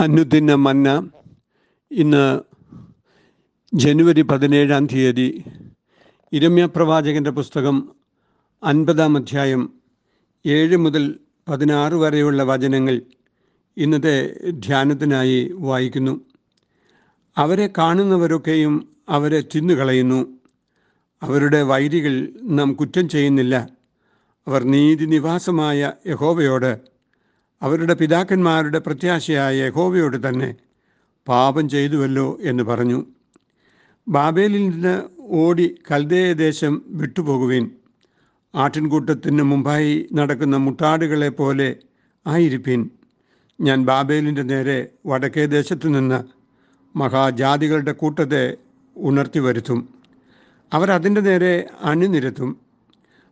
അനുദിന മന്ന ഇന്ന് ജനുവരി പതിനേഴാം തീയതി ഇരമ്യ പ്രവാചകന്റെ പുസ്തകം അൻപതാം അധ്യായം ഏഴ് മുതൽ പതിനാറ് വരെയുള്ള വചനങ്ങൾ ഇന്നത്തെ ധ്യാനത്തിനായി വായിക്കുന്നു. അവരെ കാണുന്നവരൊക്കെയും അവരെ തിന്നുകളയുന്നു. അവരുടെ വൈരികൾ നാം കുറ്റം ചെയ്യുന്നില്ല. അവർ നീതിനിവാസമായ യഹോവയോട് അവരുടെ പിതാക്കന്മാരുടെ പ്രത്യാശയായ യഹോവയോട് തന്നെ പാപം ചെയ്തുവല്ലോ എന്ന് പറഞ്ഞു. ബാബേലിൽ നിന്ന് ഓടി കൽദേയദേശം വിട്ടുപോകുവിൻ. ആട്ടിൻകൂട്ടത്തിന് മുമ്പായി നടക്കുന്ന മുട്ടാടുകളെ പോലെ ആയിരിപ്പിൻ. ഞാൻ ബാബേലിന്റെ നേരെ വടക്കേ ദേശത്തു നിന്ന് മഹാജാതികളുടെ കൂട്ടത്തെ ഉണർത്തി വരുത്തും. അവരതിന്റെ നേരെ അണിനിരത്തും.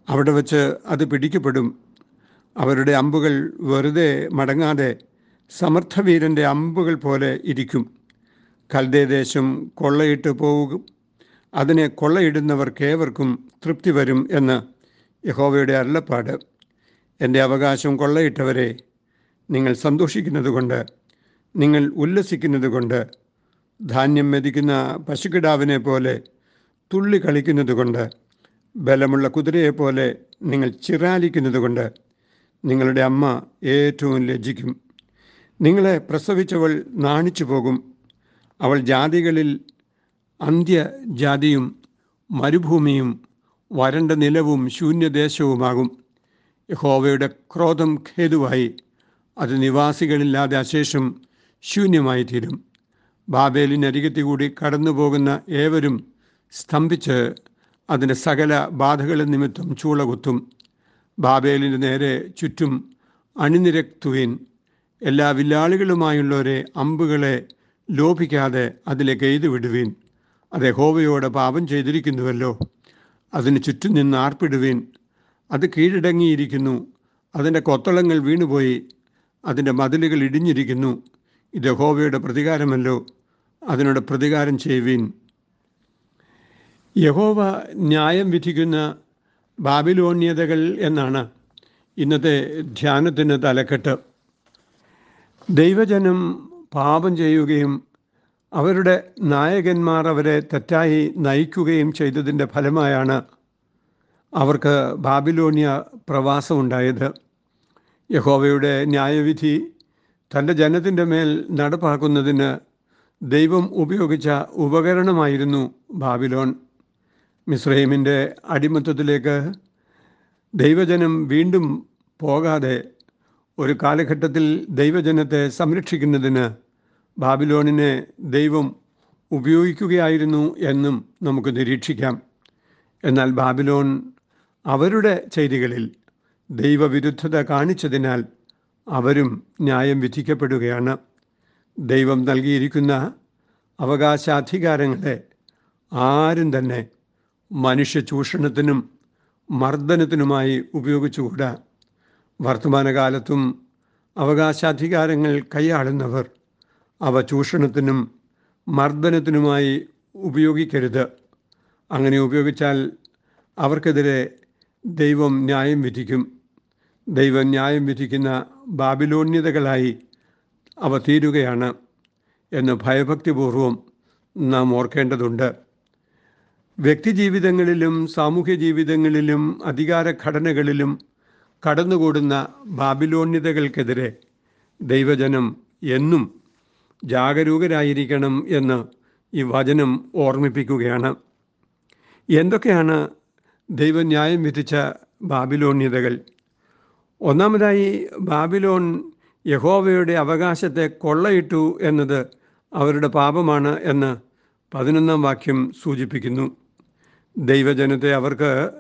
അവിടെ വച്ച് അത് പിടിക്കപ്പെടും. അവരുടെ അമ്പുകൾ വെറുതെ മടങ്ങാതെ സമർത്ഥവീരന്റെ അമ്പുകൾ പോലെ ഇരിക്കും. കൽദേദേശം കൊള്ളയിട്ട് പോകും. അതിനെ കൊള്ളയിടുന്നവർക്കേവർക്കും തൃപ്തി വരും എന്ന് യഹോവയുടെ അരുളപ്പാട്. എന്റെ അവകാശം കൊള്ളയിട്ടവരെ നിങ്ങൾ സന്തോഷിക്കുന്നതുകൊണ്ട് നിങ്ങൾ ഉല്ലസിക്കുന്നതുകൊണ്ട് ധാന്യം മെതിക്കുന്ന പശുക്കിടാവിനെ പോലെ തുള്ളി കളിക്കുന്നതുകൊണ്ട് ബലമുള്ള കുതിരയെപ്പോലെ നിങ്ങൾ ചിറാലിക്കുന്നതുകൊണ്ട് നിങ്ങളുടെ അമ്മ ഏറ്റവും ലജ്ജിക്കും. നിങ്ങളെ പ്രസവിച്ചവൾ നാണിച്ചു പോകും. അവൾ ജാതികളിൽ അന്ത്യജാതിയും മരുഭൂമിയും വരണ്ട നിലവും ശൂന്യദേശവുമാകും. യഹോവയുടെ ക്രോധം ഖേതുവായി അത് നിവാസികളില്ലാതെ അശേഷം ശൂന്യമായി തീരും ബാബേലിനരികത്തി കൂടി കടന്നു പോകുന്ന ഏവരും സ്തംഭിച്ച് അതിന്റെ സകല ബാധകൾ നിമിത്തം ചൂളകുത്തും. ബാബേലിന്റെ നേരെ ചുറ്റും അണിനിരത്തുവിൻ. എല്ലാ വില്ലാളികളുമായുള്ളവരെ അമ്പുകളെ ലോപിക്കാതെ അതിലേക്ക് എയ്തു വിടുവിൻ അത് ഹോവയോടെ പാപം ചെയ്തിരിക്കുന്നുവല്ലോ. അതിന് ചുറ്റും നിന്ന് ആർപ്പിടുവിൻ. അത് കീഴടങ്ങിയിരിക്കുന്നു. അതിന്റെ കൊത്തളങ്ങൾ വീണുപോയി. അതിന്റെ മതിലുകൾ ഇടിഞ്ഞിരിക്കുന്നു. ഇത് ഹോവയുടെ പ്രതികാരമല്ലോ. അതിനോട് പ്രതികാരം ചെയ്യുവിൻ. യഹോവ ന്യായം വിധിക്കുന്ന ബാബിലോണ്യതകൾ എന്നാണ് ഇന്നത്തെ ധ്യാനത്തിന് തലക്കെട്ട്. ദൈവജനം പാപം ചെയ്യുകയും അവരുടെ നായകന്മാർ അവരെ തെറ്റായി നയിക്കുകയും ചെയ്തതിന്റെ ഫലമായാണ് അവർക്ക് ബാബിലോണിയ പ്രവാസമുണ്ടായത്. യഹോവയുടെ ന്യായവിധി തന്റെ ജനത്തിന്റെ മേൽ നടപ്പാക്കുന്നതിന് ദൈവം ഉപയോഗിച്ച ഉപകരണമായിരുന്നു ബാബിലോൺ. മിസ്രൈമിന്റെ അടിമത്തത്തിലേക്ക് ദൈവജനം വീണ്ടും പോകാതെ ഒരു കാലഘട്ടത്തിൽ ദൈവജനത്തെ സംരക്ഷിക്കുന്നതിന് ബാബിലോണിനെ ദൈവം ഉപയോഗിക്കുകയായിരുന്നു എന്നും നമുക്ക് നിരീക്ഷിക്കാം. എന്നാൽ ബാബിലോൺ അവരുടെ ചെയ്തികളിൽ ദൈവവിരുദ്ധത കാണിച്ചതിനാൽ അവരും ന്യായം വിധിക്കപ്പെടുകയാണ്. ദൈവം നൽകിയിരിക്കുന്ന അവകാശാധികാരങ്ങളെ ആരും തന്നെ മനുഷ്യ ചൂഷണത്തിനും മർദ്ദനത്തിനുമായി ഉപയോഗിച്ചുകൂടാ. വർത്തമാനകാലത്തും അവകാശാധികാരങ്ങൾ കൈയാളുന്നവർ അവ ചൂഷണത്തിനും മർദ്ദനത്തിനുമായി ഉപയോഗിക്കരുത്. അങ്ങനെ ഉപയോഗിച്ചാൽ അവർക്കെതിരെ ദൈവം ന്യായം വിധിക്കും. ദൈവം ന്യായം വിധിക്കുന്ന ബാബിലോന്യതകളായി അവ തീരുകയാണ് എന്ന് ഭയഭക്തിപൂർവം നാം ഓർക്കേണ്ടതുണ്ട്. വ്യക്തിജീവിതങ്ങളിലും സാമൂഹ്യ ജീവിതങ്ങളിലും അധികാര ഘടനകളിലും കടന്നുകൂടുന്ന ബാബിലോണ്യതകൾക്കെതിരെ ദൈവജനം എന്നും ജാഗരൂകരായിരിക്കണം എന്ന് ഈ വചനം ഓർമ്മിപ്പിക്കുകയാണ്. എന്തൊക്കെയാണ് ദൈവന്യായം വിധിച്ച ബാബിലോണ്യതകൾ ഒന്നാമതായി ബാബിലോൺ യഹോവയുടെ അവകാശത്തെ കൊള്ളയിട്ടു എന്നത് അവരുടെ പാപമാണ് എന്ന് പതിനൊന്നാം വാക്യം സൂചിപ്പിക്കുന്നു. ദൈവജനത്തെ അവർക്ക്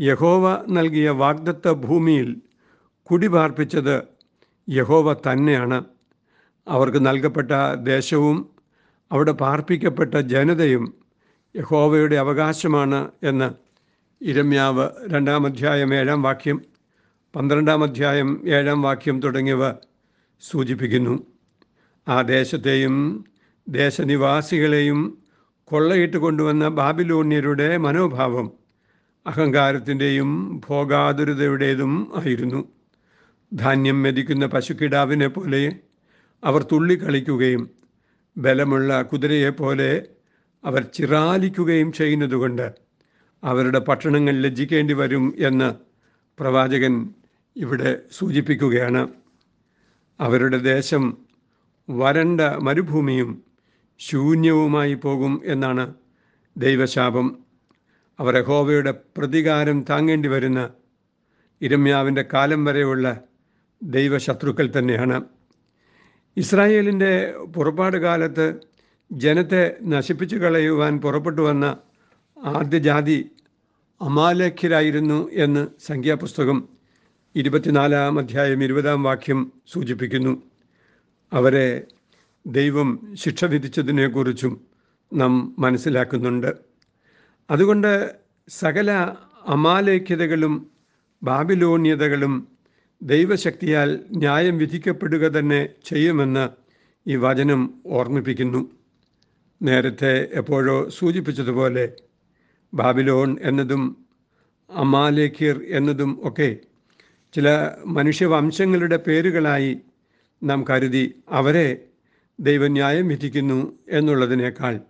യഹോവ നൽകിയ വാഗ്ദത്ത ഭൂമിയിൽ കുടിപാർപ്പിച്ചത് യഹോവ തന്നെയാണ്. അവർക്ക് നൽകപ്പെട്ട ദേശവും അവിടെ പാർപ്പിക്കപ്പെട്ട ജനതയും യഹോവയുടെ അവകാശമാണ് എന്ന് ഇരമ്യാവ് രണ്ടാം അധ്യായം ഏഴാം വാക്യം പന്ത്രണ്ടാം അധ്യായം ഏഴാം വാക്യം തുടങ്ങിയവ സൂചിപ്പിക്കുന്നു. ആ ദേശത്തെയും ദേശനിവാസികളെയും കൊള്ളയിട്ട് കൊണ്ടുവന്ന ബാബിലോണ്യരുടെ മനോഭാവം അഹങ്കാരത്തിന്റെയും ഭോഗാതുരതയുടേതും ആയിരുന്നു. ധാന്യം മെതിക്കുന്ന പശുക്കിടാവിനെ പോലെ അവർ തുള്ളിക്കളിക്കുകയും ബലമുള്ള കുതിരയെപ്പോലെ അവർ ചിറാലിക്കുകയും ചെയ്യുന്നതുകൊണ്ട് അവരുടെ പട്ടണങ്ങൾ ലജ്ജിക്കേണ്ടി വരും എന്ന് പ്രവാചകൻ ഇവിടെ സൂചിപ്പിക്കുകയാണ്. അവരുടെ ദേശം വരണ്ട മരുഭൂമിയും ശൂന്യവുമായി പോകും എന്നാണ് ദൈവശാപം. അവർ യഹോവയുടെ പ്രതികാരം താങ്ങേണ്ടി വരുന്ന ഇരമ്യാവിന്റെ കാലം വരെയുള്ള ദൈവശത്രുക്കൾ തന്നെയാണ്. ഇസ്രായേലിന്റെ പുറപ്പാട് കാലത്ത് ജനത്തെ നശിപ്പിച്ചു കളയുവാൻ പുറപ്പെട്ടു വന്ന ആദ്യ ജാതി അമാലേഖ്യരായിരുന്നു എന്ന് സംഖ്യാപുസ്തകം ഇരുപത്തിനാലാം അധ്യായം ഇരുപതാം വാക്യം സൂചിപ്പിക്കുന്നു. അവരെ ദൈവം ശിക്ഷ വിധിച്ചതിനെക്കുറിച്ചും നാം മനസ്സിലാക്കുന്നുണ്ട്. അതുകൊണ്ട് സകല അമാലേഖ്യതകളും ബാബിലോണ്യതകളും ദൈവശക്തിയാൽ ന്യായം വിധിക്കപ്പെടുക തന്നെ ചെയ്യുമെന്ന് ഈ വചനം ഓർമ്മിപ്പിക്കുന്നു. നേരത്തെ എപ്പോഴോ സൂചിപ്പിച്ചതുപോലെ ബാബിലോൺ എന്നതും അമാലേഖിർ എന്നതും ഒക്കെ ചില മനുഷ്യവംശങ്ങളുടെ പേരുകളായി നാം കരുതി അവരെ ദൈവന്യായം വിധിക്കുന്നു എന്നുള്ളതിനേക്കാൾ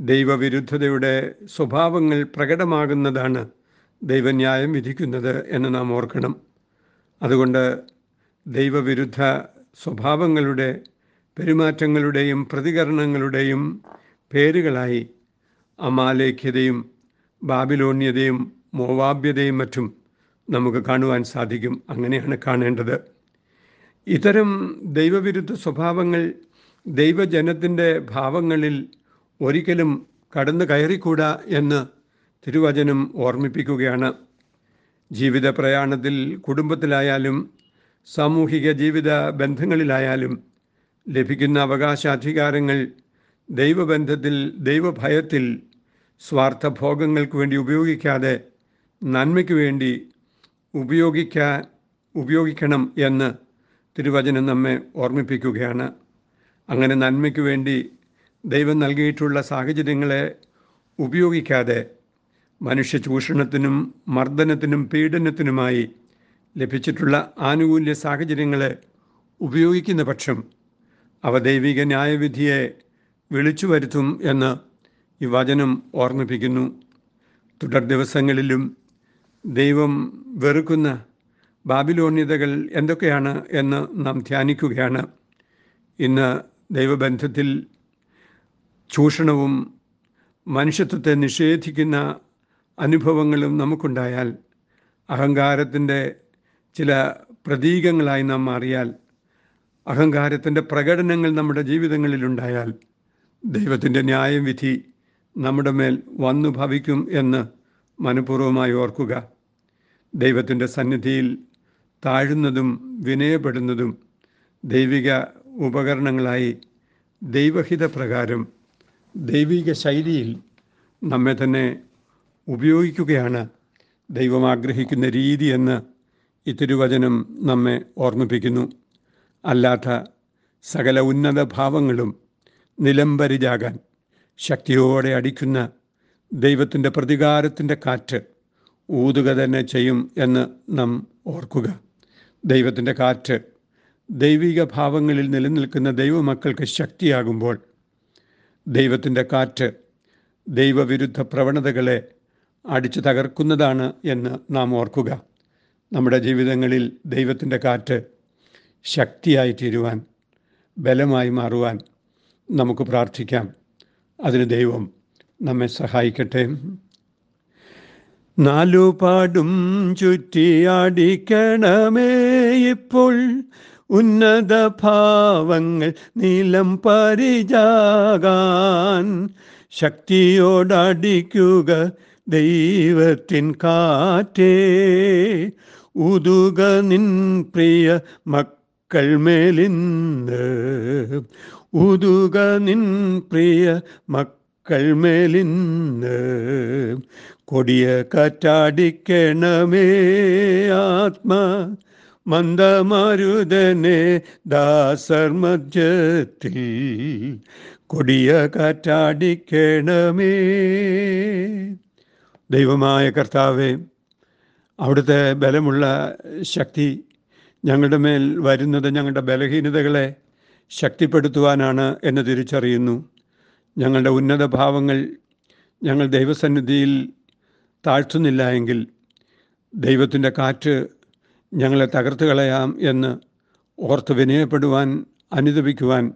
ദൈവവിരുദ്ധതയുടെ സ്വഭാവങ്ങൾ പ്രകടമാകുന്നതാണ് ദൈവന്യായം വിധിക്കുന്നത് എന്ന് നാം ഓർക്കണം. അതുകൊണ്ട് ദൈവവിരുദ്ധ സ്വഭാവങ്ങളുടെ പെരുമാറ്റങ്ങളുടെയും പ്രതികരണങ്ങളുടെയും പേരുകളായി അമാലേഖ്യതയും ബാബിലോണ്യതയും മോവാബ്യതയും മറ്റും നമുക്ക് കാണുവാൻ സാധിക്കും. അങ്ങനെയാണ് കാണേണ്ടത്. ഇത്തരം ദൈവവിരുദ്ധ സ്വഭാവങ്ങൾ ദൈവജനത്തിന്റെ ഭാവങ്ങളിൽ ഒരിക്കലും കടന്നു കയറിക്കൂടാ എന്ന് തിരുവചനം ഓർമ്മിപ്പിക്കുകയാണ്. ജീവിത പ്രയാണത്തിൽ കുടുംബത്തിലായാലും സാമൂഹിക ജീവിത ബന്ധങ്ങളിലായാലും ലഭിക്കുന്ന അവകാശാധികാരങ്ങൾ ദൈവബന്ധത്തിൽ ദൈവഭയത്തിൽ സ്വാർത്ഥഭോഗങ്ങൾക്ക് വേണ്ടി ഉപയോഗിക്കാതെ നന്മയ്ക്ക് വേണ്ടി ഉപയോഗിക്കാൻ ഉപയോഗിക്കണം എന്ന് തിരുവചനം നമ്മെ ഓർമ്മിപ്പിക്കുകയാണ്. അങ്ങനെ നന്മയ്ക്ക് വേണ്ടി ദൈവം നൽകിയിട്ടുള്ള സാഹചര്യങ്ങളെ ഉപയോഗിക്കാതെ മനുഷ്യ ചൂഷണത്തിനും മർദ്ദനത്തിനും പീഡനത്തിനുമായി ലഭിച്ചിട്ടുള്ള ആനുകൂല്യ സാഹചര്യങ്ങളെ ഉപയോഗിക്കുന്ന പക്ഷം അവ ദൈവിക ന്യായവിധിയെ വിളിച്ചു വരുത്തും എന്ന് ഈ വചനം ഓർമ്മിപ്പിക്കുന്നു. തുടർ ദിവസങ്ങളിലും ദൈവം വെറുക്കുന്ന ബാബിലോണ്യതകൾ എന്തൊക്കെയാണ് എന്ന് നാം ധ്യാനിക്കുകയാണ്. ഇന്ന് ദൈവബന്ധത്തിൽ ചൂഷണവും മനുഷ്യത്വത്തെ നിഷേധിക്കുന്ന അനുഭവങ്ങളും നമുക്കുണ്ടായാൽ അഹങ്കാരത്തിന്റെ ചില പ്രതീകങ്ങളായി നാം മാറിയാൽ അഹങ്കാരത്തിന്റെ പ്രകടനങ്ങൾ നമ്മുടെ ജീവിതങ്ങളിലുണ്ടായാൽ ദൈവത്തിന്റെ ന്യായവിധി നമ്മുടെ മേൽ വന്നു ഭവിക്കും എന്ന് മനഃപൂർവമായി ഓർക്കുക. ദൈവത്തിന്റെ സന്നിധിയിൽ താഴുന്നതും വിനയപ്പെടുന്നതും ദൈവിക ഉപകരണങ്ങളായി ദൈവഹിത പ്രകാരം ദൈവിക ശൈലിയിൽ നമ്മെ തന്നെ ഉപയോഗിക്കുകയാണ് ദൈവം ആഗ്രഹിക്കുന്ന രീതി എന്ന് ഈ തിരുവചനം നമ്മെ ഓർമ്മിപ്പിക്കുന്നു. അല്ലാത്ത സകല ഉന്നത ഭാവങ്ങളും നിലംപരിചാകാൻ ശക്തിയോടെ അടിക്കുന്ന ദൈവത്തിന്റെ പ്രതികാരത്തിന്റെ കാറ്റ് ഊതുക തന്നെ ചെയ്യും എന്ന് നാം ഓർക്കുക. ദൈവത്തിന്റെ കാറ്റ് ദൈവിക ഭാവങ്ങളിൽ നിലനിൽക്കുന്ന ദൈവമക്കൾക്ക് ശക്തിയാകുമ്പോൾ ദൈവത്തിന്റെ കാറ്റ് ദൈവവിരുദ്ധ പ്രവണതകളെ അടിച്ചു തകർക്കുന്നതാണ് എന്ന് നാം ഓർക്കുക. നമ്മുടെ ജീവിതങ്ങളിൽ ദൈവത്തിന്റെ കാറ്റ് ശക്തിയായി തീരുവാൻ ബലമായി മാറുവാൻ നമുക്ക് പ്രാർത്ഥിക്കാം. അതിന് ദൈവം നമ്മെ സഹായിക്കട്ടെ. നാലു പാടും ചുറ്റിയാടിക്കണമേ ഇപ്പോൾ. ഉന്നത ഭാവങ്ങൾ നീലം പരിചാകാൻ. ശക്തിയോടടിക്കുക ദൈവത്തിൻ കാറ്റേ. ഉതുക നിൻ പ്രിയ മക്കൾ മേലിന്ന്. ഉതുക നിൻ പ്രിയ മക്കൾ മേലിന്ന്. കൊടിയ കാറ്റാടിക്കണമേ ആത്മ. മന്ദമരുതനെ ദാസർ മധ്യത്തിൽ കൊടിയ കാറ്റാടിക്കണമേ ദൈവമായ കർത്താവെ അവിടുത്തെ ബലമുള്ള ശക്തി ഞങ്ങളുടെ മേൽ വരുന്നത് ഞങ്ങളുടെ ബലഹീനതകളെ ശക്തിപ്പെടുത്തുവാനാണ് എന്ന് തിരിച്ചറിയുന്നു. ഞങ്ങളുടെ ഉന്നത ഭാവങ്ങൾ ഞങ്ങൾ ദൈവസന്നിധിയിൽ താഴ്ത്തുന്നില്ല എങ്കിൽ ദൈവത്തിന്റെ കാറ്റ് ഞങ്ങളെ തകർത്ത് കളയാം എന്ന് ഓർത്ത് വിനയപ്പെടുവാൻ അനുദപിക്കുവാൻ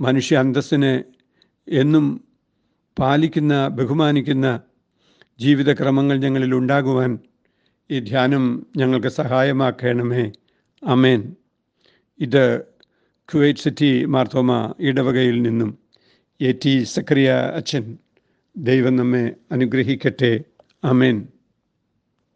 മനുഷ്യ അന്തസ്സിനെ എന്നും പാലിക്കുന്ന ബഹുമാനിക്കുന്ന ജീവിതക്രമങ്ങൾ ഞങ്ങളിൽ ഉണ്ടാകുവാൻ ഈ ധ്യാനം ഞങ്ങൾക്ക് സഹായമാക്കണമേ. അമേൻ ഇത് കുവൈറ്റ് സിറ്റി മാർത്തോമ ഇടവകയിൽ നിന്നും എ ടി സക്രിയ അച്ഛൻ ദൈവം നമ്മെ അനുഗ്രഹിക്കട്ടെ. അമേൻ